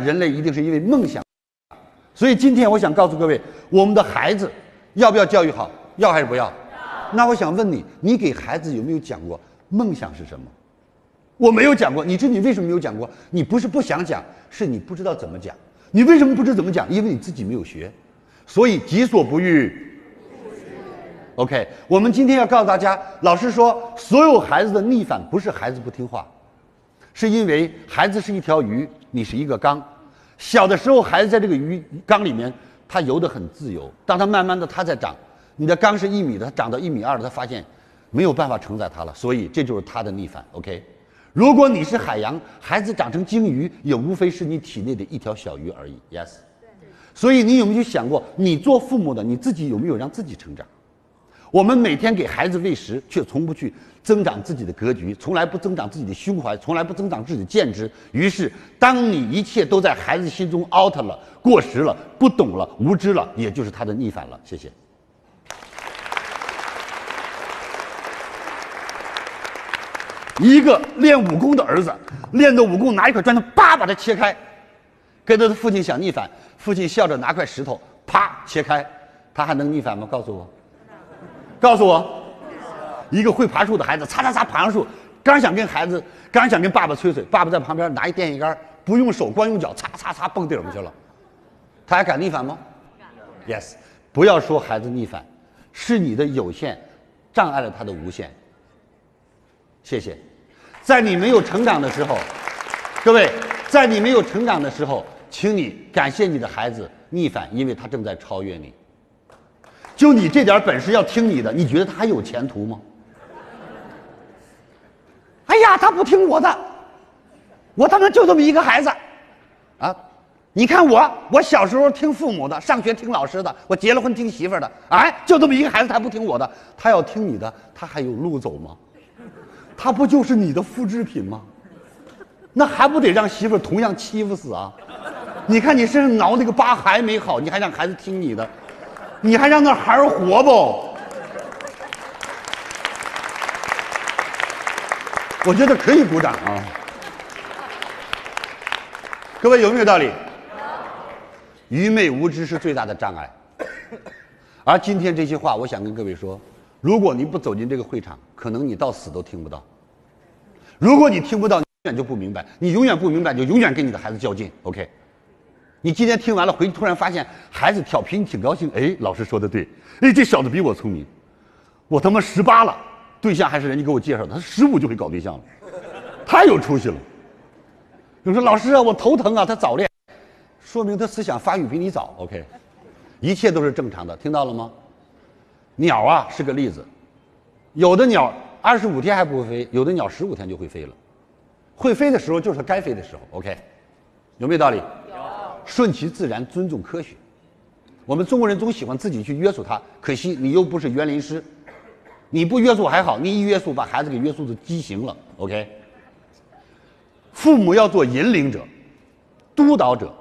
人类一定是因为梦想。所以今天我想告诉各位，我们的孩子要不要教育好？要还是不要？那我想问你，你给孩子有没有讲过梦想是什么？我没有讲过。你知你为什么没有讲过？你不是不想讲，是你不知道怎么讲。你为什么不知怎么讲？因为你自己没有学。所以己所不欲。OK，我们今天要告诉大家，老师说，所有孩子的逆反不是孩子不听话，是因为孩子是一条鱼，你是一个缸。小的时候，孩子在这个鱼缸里面，他游得很自由。当他慢慢的他在长，你的缸是一米的，他长到一米二了，他发现没有办法承载他了，所以这就是他的逆反。OK，如果你是海洋，孩子长成鲸鱼，也无非是你体内的一条小鱼而已。Yes，所以你有没有想过，你做父母的，你自己有没有让自己成长？我们每天给孩子喂食，却从不去增长自己的格局，从来不增长自己的胸怀，从来不增长自己的见识。于是，当你一切都在孩子心中 out 了、过时了、不懂了、无知了，也就是他的逆反了。谢谢。一个练武功的儿子，练的武功拿一块砖头，啪把它切开，跟他的父亲想逆反，父亲笑着拿块石头，啪切开，他还能逆反吗？告诉我。告诉我，一个会爬树的孩子，擦擦擦爬上树，刚想跟孩子，刚想跟爸爸吹水，爸爸在旁边拿一电线杆，不用手，光用脚，擦擦擦蹦顶上去了，他还敢逆反吗？Yes，不要说孩子逆反，是你的有限障碍了他的无限。谢谢，在你没有成长的时候，各位，在你没有成长的时候，请你感谢你的孩子逆反，因为他正在超越你。就你这点本事，要听你的，你觉得他还有前途吗？哎呀，他不听我的，我他妈就这么一个孩子，啊！你看我，我小时候听父母的，上学听老师的，我结了婚听媳妇儿的，哎，就这么一个孩子，他不听我的，他要听你的，他还有路走吗？他不就是你的复制品吗？那还不得让媳妇儿同样欺负死啊？你看你身上挠那个疤还没好，你还让孩子听你的？你还让那孩儿活不？我觉得可以鼓掌啊！各位有没有道理？愚昧无知是最大的障碍。而今天这些话，我想跟各位说：如果你不走进这个会场，可能你到死都听不到。如果你听不到，你永远就不明白。你永远不明白，就永远跟你的孩子较劲。OK。你今天听完了，回去突然发现孩子调皮，你挺高兴。哎，老师说的对，哎，这小子比我聪明。我他妈十八了，对象还是人家给我介绍的，他十五就会搞对象了，太有出息了。有人说老师啊，我头疼啊，他早恋，说明他思想发育比你早。OK，一切都是正常的，听到了吗？鸟啊是个例子，有的鸟二十五天还不会飞，有的鸟十五天就会飞了。会飞的时候就是该飞的时候。OK，有没有道理？顺其自然，尊重科学。我们中国人总喜欢自己去约束他，可惜你又不是园林师，你不约束还好，你一约束把孩子给约束的畸形了。OK，父母要做引领者、督导者、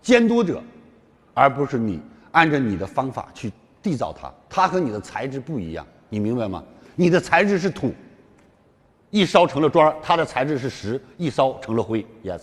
监督者，而不是你按照你的方法去缔造他。他和你的材质不一样，你明白吗？你的材质是土，一烧成了砖他的材质是石，一烧成了灰。Yes。